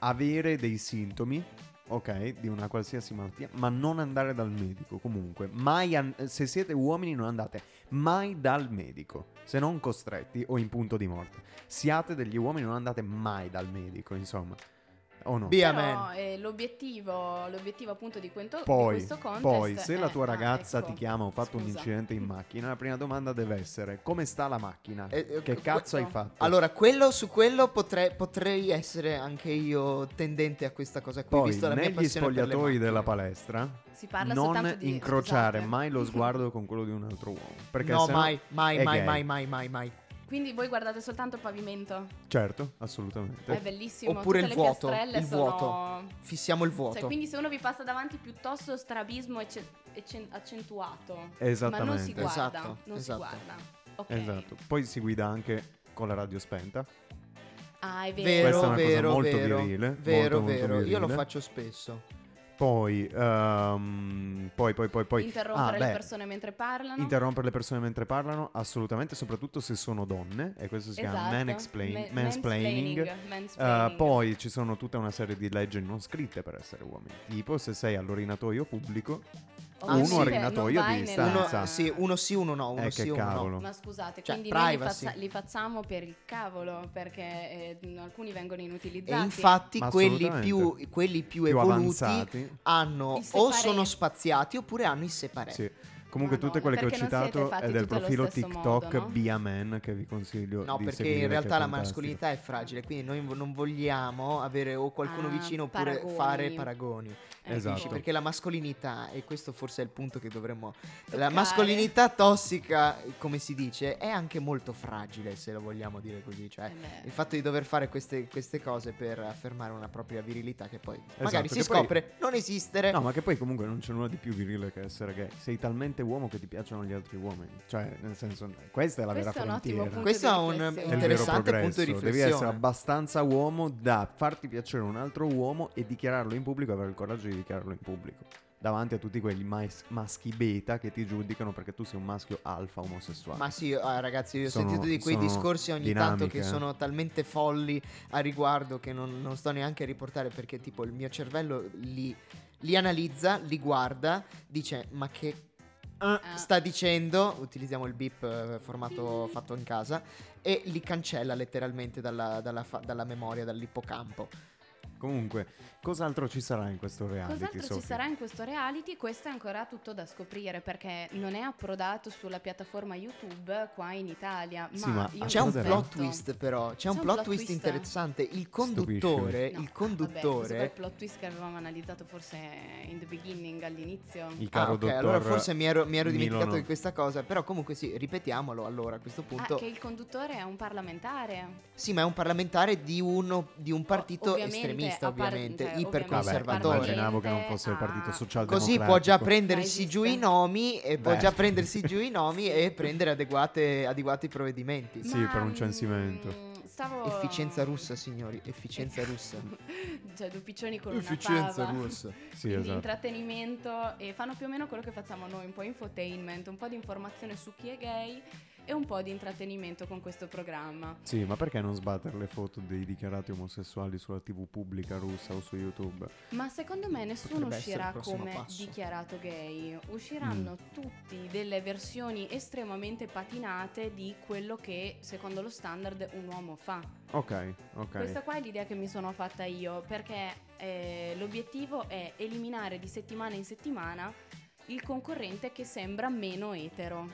avere dei sintomi, ok, di una qualsiasi malattia, ma non andare dal medico comunque. Mai an- se siete uomini non andate mai dal medico, se non costretti o in punto di morte. Siate degli uomini non andate mai dal medico, insomma. O no? Man. eh, l'obiettivo, l'obiettivo appunto di, quento- di Poi, questo contest poi, se la è- tua ah, ragazza ecco, ti chiama, ho fatto un scusa. incidente in macchina, la prima domanda deve essere: come sta la macchina? Eh, eh, che que- cazzo hai fatto? Allora, quello, su quello potrei, potrei essere anche io tendente a questa cosa qui. Poi, visto la mia negli passione spogliatoi della palestra, Si parla non di incrociare scusate. mai lo sguardo con quello di un altro uomo. Perché No, mai, mai, mai, mai, mai, mai, mai. Quindi voi guardate soltanto il pavimento? Certo, assolutamente. È bellissimo. Oppure Tutte il le vuoto, piastrelle il sono... vuoto. Fissiamo il vuoto. Cioè, quindi se uno vi passa davanti piuttosto strabismo ecce- eccen- accentuato. Ma non si Esattamente. guarda. Esatto, non esatto. si guarda. Ok. Esatto. Poi si guida anche con la radio spenta. Ah, è vero. Vero, Questa è una cosa vero, molto vero. virile, Vero, molto, molto vero. Io lo virile. faccio spesso. Poi, ehm, poi, poi, poi, poi. Interrompere Ah, le beh, persone mentre parlano. Interrompere le persone mentre parlano, assolutamente, soprattutto se sono donne, e questo si chiama Esatto. man explain- Ma- mansplaining. mansplaining, Uh, poi ci sono tutta una serie di leggi non scritte per essere uomini. Tipo, se sei all'orinatoio pubblico, Oh, uno sì, orinatoio non vai di distanza. Uno, sì, uno sì, uno no. Uno Eh, sì, uno cavolo. no. Ma scusate, Cioè, quindi noi li, privacy. faccia- li facciamo per il cavolo, perché eh, alcuni vengono E inutilizzati. infatti Ma quelli più, quelli più, Più evoluti avanzati. hanno o sono spaziati oppure hanno i separé. Sì. Comunque Madonna, tutte quelle che ho citato è del profilo TikTok modo, no? Be a Man che vi consiglio No, di perché in realtà la mascolinità è fragile, quindi noi non vogliamo avere o qualcuno Ah, vicino oppure paragoni. fare paragoni. Ecco. Esatto. Perché la mascolinità, e questo forse è il punto che dovremmo... La Toccare. mascolinità tossica, come si dice, è anche molto fragile, se lo vogliamo dire così. Cioè, Eh il fatto di dover fare queste, queste cose per affermare una propria virilità che poi magari si che poi- scopre non esistere. No, ma che poi comunque non c'è nulla di più virile che essere gay. Sei talmente uomo che ti piacciono gli altri uomini. Cioè, nel senso, questa è la Questo vera è frontiera. punto Questo di è un- riflessione. Interessante punto di Devi essere riflessione. abbastanza uomo da farti piacere un altro uomo e dichiararlo in pubblico, avere il coraggio di dichiararlo in pubblico. Davanti a tutti quegli mais- maschi beta che ti giudicano perché tu sei un maschio alfa omosessuale. Ma sì, ah, ragazzi, io ho Sono- sentito di quei discorsi ogni tanto che dinamiche, sono talmente folli a riguardo che non, non sto neanche a riportare perché tipo il mio cervello li, li analizza, li guarda, dice ma che eh, Ah. sta dicendo, utilizziamo il beep eh, formato fatto in casa, e li cancella letteralmente dalla, dalla fa- dalla memoria, dall'ippocampo. Comunque, cos'altro ci sarà in questo reality? Cos'altro ci Sofì? sarà in questo reality? Questo è ancora tutto da scoprire perché non è approdato sulla piattaforma YouTube qua in Italia. Sì, ma ma io C'è un Approderà. plot twist però, c'è, C'è un un plot plot twist twist? interessante. Il conduttore, No, il Vabbè, questo è conduttore il plot twist che avevamo analizzato forse in the beginning all'inizio. Il Ah, caro ok, dottor allora forse mi ero, mi ero dimenticato Milano. di questa cosa. Però comunque sì, ripetiamolo allora a questo punto. Ah, che il conduttore è un parlamentare. Sì, ma è un parlamentare di, uno, di un partito ovviamente, estremista, ovviamente, cioè, iperconservatore. ovviamente, immaginavo che non fosse il. Partito Socialdemocratico. Così può già Ma prendersi giù i nomi e può Beh. già prendersi giù i nomi e prendere adeguate- adeguati provvedimenti. Sì, per un censimento. mm, stavo... Efficienza russa, signori, efficienza russa. cioè due piccioni con Efficienza una russa. Sì, Quindi esatto. intrattenimento e fanno più o meno quello che facciamo noi, un po' infotainment, un po' di informazione su chi è gay e un po' di intrattenimento con questo programma. Sì, ma perché non sbattere le foto dei dichiarati omosessuali sulla TV pubblica russa o su YouTube? Ma secondo me nessuno Potrebbe uscirà come passo. dichiarato gay, usciranno Mm. tutti delle versioni estremamente patinate di quello che secondo lo standard un uomo fa. Ok, ok. Questa qua è l'idea che mi sono fatta io, perché eh, l'obiettivo è eliminare di settimana in settimana il concorrente che sembra meno etero.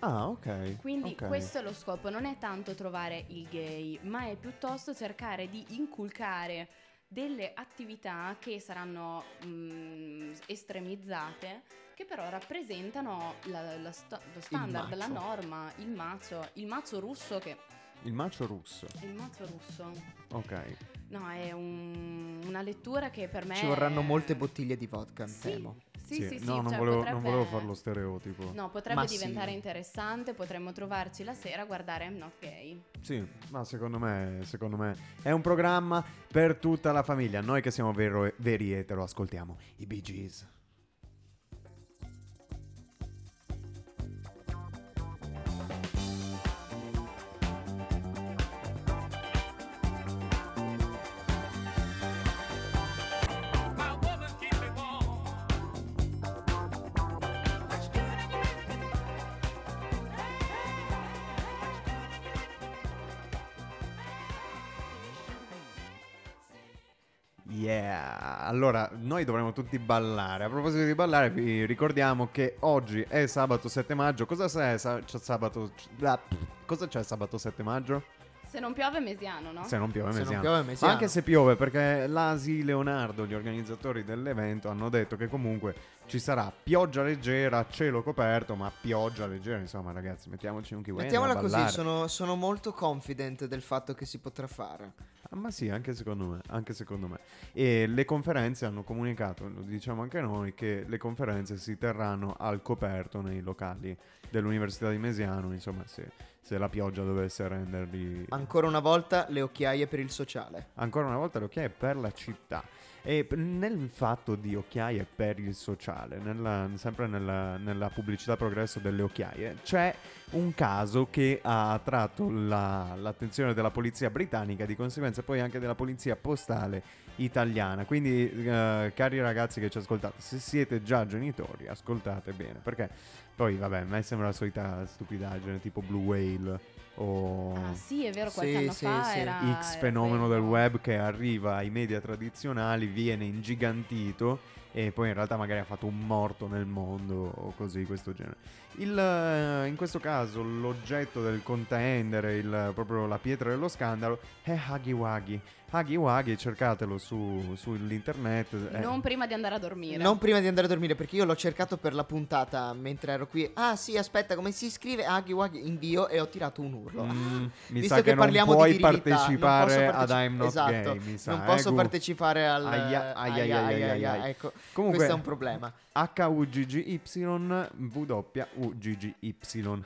Ah, ok. Quindi ok. questo è lo scopo, non è tanto trovare il gay, ma è piuttosto cercare di inculcare delle attività che saranno mm, estremizzate, che però rappresentano la- la sto- lo standard, la norma, il macio, il macio russo che... Il macio russo. Il macio russo. Ok. No, è un- una lettura che per me... Ci vorranno è- molte bottiglie di vodka, Sì, temo. Sì, sì, sì, no, non, cioè volevo, potrebbe- non volevo farlo stereotipo. No, potrebbe Ma sì. diventare interessante, potremmo trovarci la sera a guardare I'm Not Gay. Sì, ma secondo me, secondo me è un programma per tutta la famiglia. Noi che siamo vero- veri etero, ascoltiamo i Bee Gees. Allora noi dovremmo tutti ballare. A proposito di ballare, vi ricordiamo che oggi è sabato 7 maggio. Cosa c'è, sa- c'è sabato? Cosa c'è sabato 7 maggio? Se non piove Mesiano, no? Se non piove Se non Mesiano. piove Mesiano. Anche se piove, perché l'Asi Leonardo, gli organizzatori dell'evento, hanno detto che comunque ci sarà pioggia leggera, cielo coperto, ma pioggia leggera. Insomma, ragazzi, mettiamoci un kiwi. Mettiamola così, sono, sono molto confident del fatto che si potrà fare. Ma sì, anche secondo me, anche secondo me. E le conferenze hanno comunicato, lo diciamo anche noi, che le conferenze si terranno al coperto nei locali dell'Università di Mesiano, insomma, se, se la pioggia dovesse renderli... Ancora una volta le occhiaie per il sociale. Ancora una volta le occhiaie per la città. E nel fatto di occhiaie per il sociale, nella- sempre nella, nella pubblicità progresso delle occhiaie, c'è un caso che ha attratto la- l'attenzione della polizia britannica, di conseguenza poi anche della polizia postale italiana. Quindi, eh, cari ragazzi che ci ascoltate, se siete già genitori, ascoltate bene, perché poi, vabbè, a me sembra la solita stupidaggine tipo Blue Whale o... Ah sì, è vero, qualche Sì, anno sì, fa sì. era... X fenomeno del web che arriva ai media tradizionali, viene ingigantito e poi in realtà magari ha fatto un morto nel mondo o così, questo genere. Il, eh, in questo caso l'oggetto del contender, il- proprio la pietra dello scandalo, è Huggy Wuggy. Huggy Wuggy, cercatelo su, sull'internet. eh, Non prima di andare a dormire. Non prima di andare a dormire, perché io l'ho cercato per la puntata mentre ero qui. Ah, sì, aspetta, come si scrive? Aghi Waghi invio e ho tirato un urlo. mm, Ah, mi visto sa che, non parliamo puoi di virilità, non partecipare posso ad parteci- I'm Not esatto, Gay, mi sa. Non eh, posso Gu? partecipare al. Aia, aia, aia, aia, aia, aia, aia, aia. Ecco, Comunque, questo è un problema. HUGGY WUGGY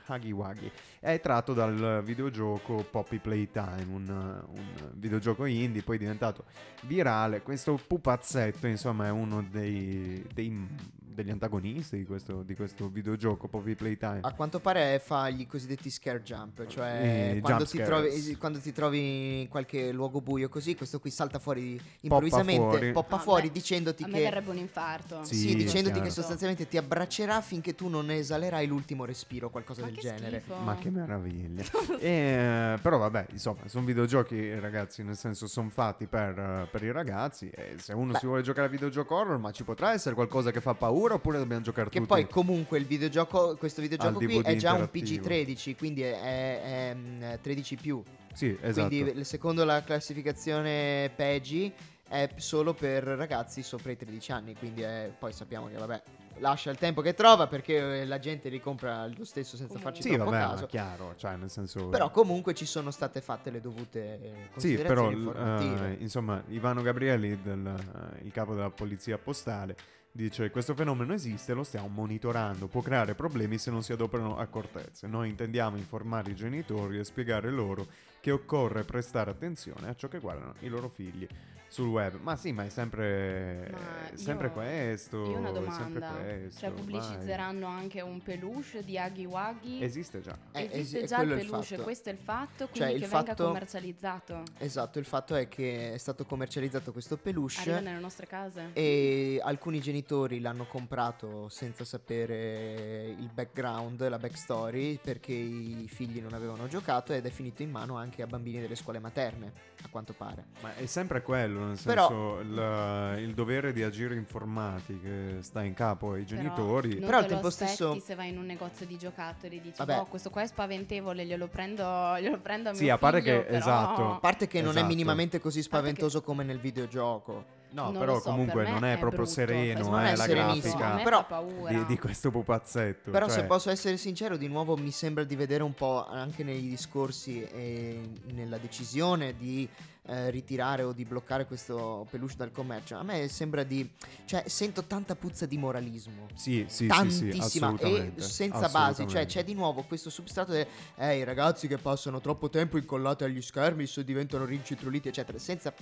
Huggy Wuggy è tratto dal videogioco Poppy Playtime, un, un videogioco indie, poi è diventato virale. Questo pupazzetto, insomma, è uno dei, dei- degli antagonisti di questo, di questo videogioco Poppy Playtime. A quanto pare fa gli cosiddetti scare jump, cioè Eh, quando, jump ti trovi, quando ti trovi in qualche luogo buio così, questo qui salta fuori improvvisamente, fuori. poppa Ah, fuori beh, dicendoti A me che... verrebbe un infarto. Sì, Sì, dicendoti. Che sostanzialmente ti abbraccerà finché tu non esalerai l'ultimo respiro o qualcosa Ma del che genere. schifo. Ma che meraviglia. E, però vabbè, insomma, sono videogiochi, ragazzi, nel senso sono fatti per, eh, per i ragazzi. E se uno Beh. si vuole giocare a videogioco horror, ma ci potrà essere qualcosa che fa paura oppure dobbiamo giocare Che tutti? poi comunque il videogioco, questo videogioco Al qui DVD è già un interattivo. PG13, quindi è, è- è, mm, 13 più. Sì, esatto. Quindi secondo la classificazione PEGI è solo per ragazzi sopra i 13 anni, quindi è- poi sappiamo che vabbè, lascia il tempo che trova perché eh, la gente li compra lo stesso senza farci Sì, troppo vabbè, caso. chiaro, cioè nel senso... Però comunque ci sono state fatte le dovute eh, Sì, però considerazioni eh, insomma, Ivano Gabrielli, del, eh, il capo della polizia postale, dice questo fenomeno esiste, lo stiamo monitorando, può creare problemi se non si adoperano accortezze. Noi intendiamo informare i genitori e spiegare loro che occorre prestare attenzione a ciò che guardano i loro figli sul web. Ma sì, ma è sempre, Ma sempre io- questo. Io ho una domanda. questo, Cioè, vai. pubblicizzeranno anche un peluche di Aghi Waghi? Esiste già. Eh, Esiste es- già il il peluche, fatto. questo è il fatto, quindi Cioè, il che venga fatto- commercializzato. Esatto, il fatto è che è stato commercializzato questo peluche Arriva nelle nostre case. e alcuni genitori l'hanno comprato senza sapere il background, la backstory, perché i figli non avevano giocato ed è finito in mano anche a bambini delle scuole materne, a quanto pare. Ma è sempre quello, nel Però- senso il, il dovere di agire informati che sta in capo ai genitori. non Però al tempo stesso- se vai in un negozio di giocattoli dici Vabbè. "Boh, questo qua è spaventevole, glielo prendo, glielo prendo a mio Sì, a parte figlio", che- però- esatto. A parte che non è Esatto. minimamente così parte che- spaventoso come nel videogioco. No, Non però so, comunque per non è, è proprio brutto, sereno eh, è la grafica però di, di questo pupazzetto. Però cioè- se posso essere sincero, di nuovo mi sembra di vedere un po' anche nei discorsi e nella decisione di eh, ritirare o di bloccare questo peluche dal commercio. A me sembra di... cioè sento tanta puzza di moralismo. Sì, sì, sì, sì, Tantissima e senza basi, cioè c'è di nuovo questo substrato del eh, i ragazzi che passano troppo tempo incollati agli schermi se diventano rincitrulliti eccetera, senza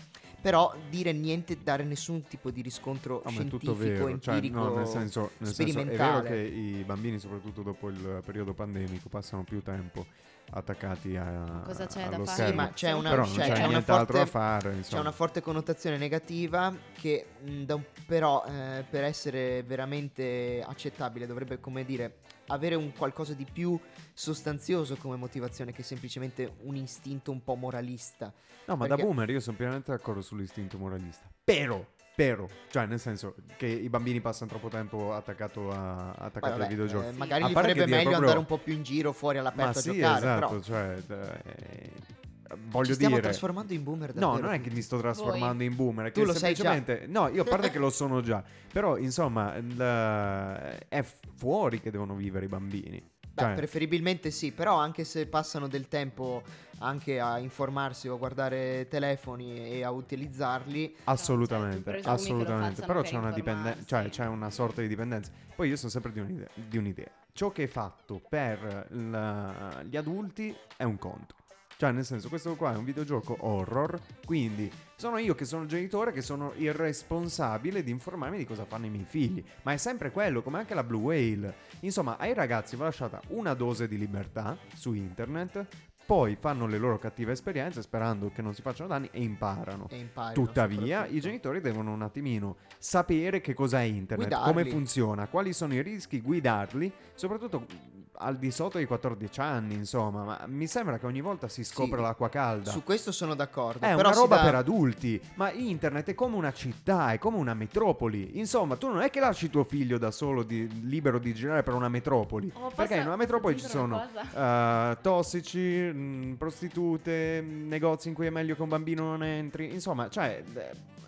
però dire niente, dare nessun tipo di riscontro No, scientifico, vero, cioè, empirico, no, nel senso, nel senso è vero sperimentale. che i bambini, soprattutto dopo il periodo pandemico, passano più tempo attaccati a, Cosa c'è da allo fare? Sì, ma c'è una, Però non cioè, c'è c'è una nient'altro forte, da fare, c'è insomma. una forte connotazione negativa che mh, da un- però eh, per essere veramente accettabile dovrebbe come dire avere un qualcosa di più sostanzioso come motivazione che semplicemente un istinto un po' moralista. No, ma perché- da boomer io sono pienamente d'accordo sull'istinto moralista. Però, però, cioè nel senso che i bambini passano troppo tempo attaccato a, attaccati vabbè, ai videogiochi. eh, magari A gli farebbe meglio proprio- andare un po' più in giro fuori all'aperto Ma a sì, giocare, esatto, però cioè, eh, voglio ci stiamo dire... trasformando in boomer No, davvero non è che mi sto trasformando Voi. in boomer, è Tu che lo sai già. semplicemente... No, io a parte che lo sono già, però insomma il- è fuori che devono vivere i bambini. Beh, Cioè, preferibilmente sì, però anche se passano del tempo anche a informarsi o a guardare telefoni e a utilizzarli, assolutamente, Cioè, assolutamente. Però per c'è una dipendenza, cioè c'è una sorta di dipendenza. Poi io sono sempre di un'idea. Di un'idea. Ciò che è fatto per il- gli adulti è un conto. Cioè, nel senso, questo qua è un videogioco horror. Quindi sono io che sono il genitore che sono il responsabile di informarmi di cosa fanno i miei figli. Ma è sempre quello, come anche la Blue Whale. Insomma, ai ragazzi va lasciata una dose di libertà su internet. Poi fanno le loro cattive esperienze sperando che non si facciano danni e imparano. e imparino. Tuttavia, i genitori devono un attimino sapere che cos'è internet, Guidarli. come funziona, quali sono i rischi, guidarli, soprattutto al di sotto dei 14 anni, insomma. Ma mi sembra che ogni volta si scopre Sì, l'acqua calda. Su questo sono d'accordo. È però una roba dà- per adulti, ma internet è come una città, è come una metropoli. Insomma, tu non è che lasci tuo figlio da solo, di- libero di girare per una metropoli. Oh, perché in una metropoli ci sono eh, tossici, mh, prostitute, mh, negozi in cui è meglio che un bambino non entri. Insomma, cioè. eh,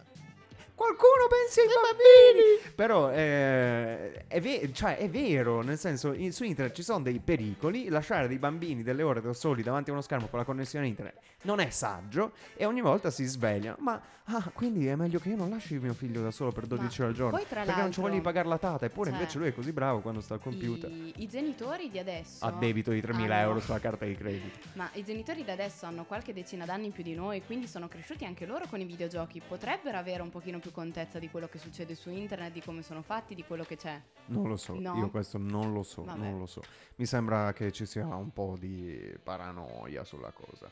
Qualcuno pensi ai bambini! Però eh, è, ve- cioè, è vero, nel senso, in- su internet ci sono dei pericoli. Lasciare dei bambini delle ore da soli davanti a uno schermo con la connessione internet non è saggio e ogni volta si svegliano. Ma ah, quindi è meglio che io non lasci mio figlio da solo per 12 ore al giorno. poi, Perché non ci voglio pagare la tata. Eppure cioè, invece lui è così bravo quando sta al computer. I, i genitori di adesso A debito di 3.000 hanno- euro sulla carta di credito. Ma i genitori di adesso hanno qualche decina d'anni in più di noi, quindi sono cresciuti anche loro con i videogiochi. Potrebbero avere un pochino più contezza di quello che succede su internet, di come sono fatti, di quello che c'è. Non lo so, No? io questo non lo so, Vabbè. non lo so. Mi sembra che ci sia un po' di paranoia sulla cosa.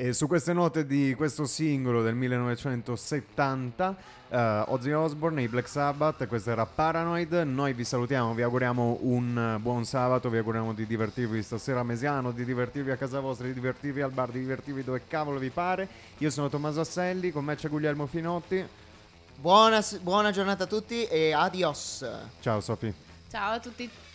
E su queste note di questo singolo del 1970, eh, Ozzy Osbourne, i Black Sabbath, questo era Paranoid. Noi vi salutiamo, vi auguriamo un buon sabato, vi auguriamo di divertirvi stasera a Mesiano, di divertirvi a casa vostra, di divertirvi al bar, di divertirvi dove cavolo vi pare. Io sono Tommaso Asselli, con me c'è Guglielmo Finotti. Buona, buona giornata a tutti e adios. Ciao Sofì. Ciao a tutti.